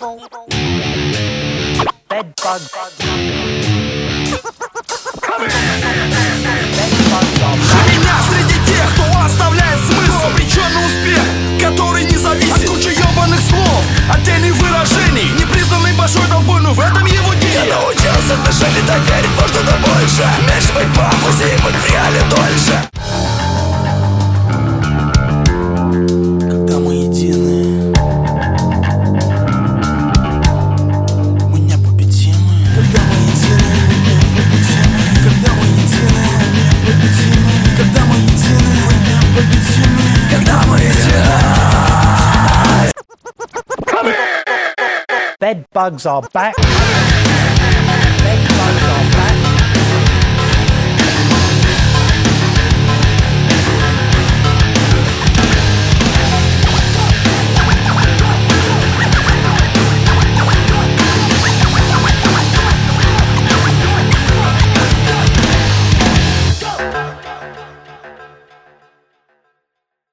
Bed. Меня среди тех, кто оставляет смысл Обреченный успех, который не зависит От кучи ебаных слов, отдельных выражений Непризнанный большой толпой, но в этом его дело Я научился дышать и так верить во что-то больше Меньше быть пафосе и быть в реале Bed bugs are back.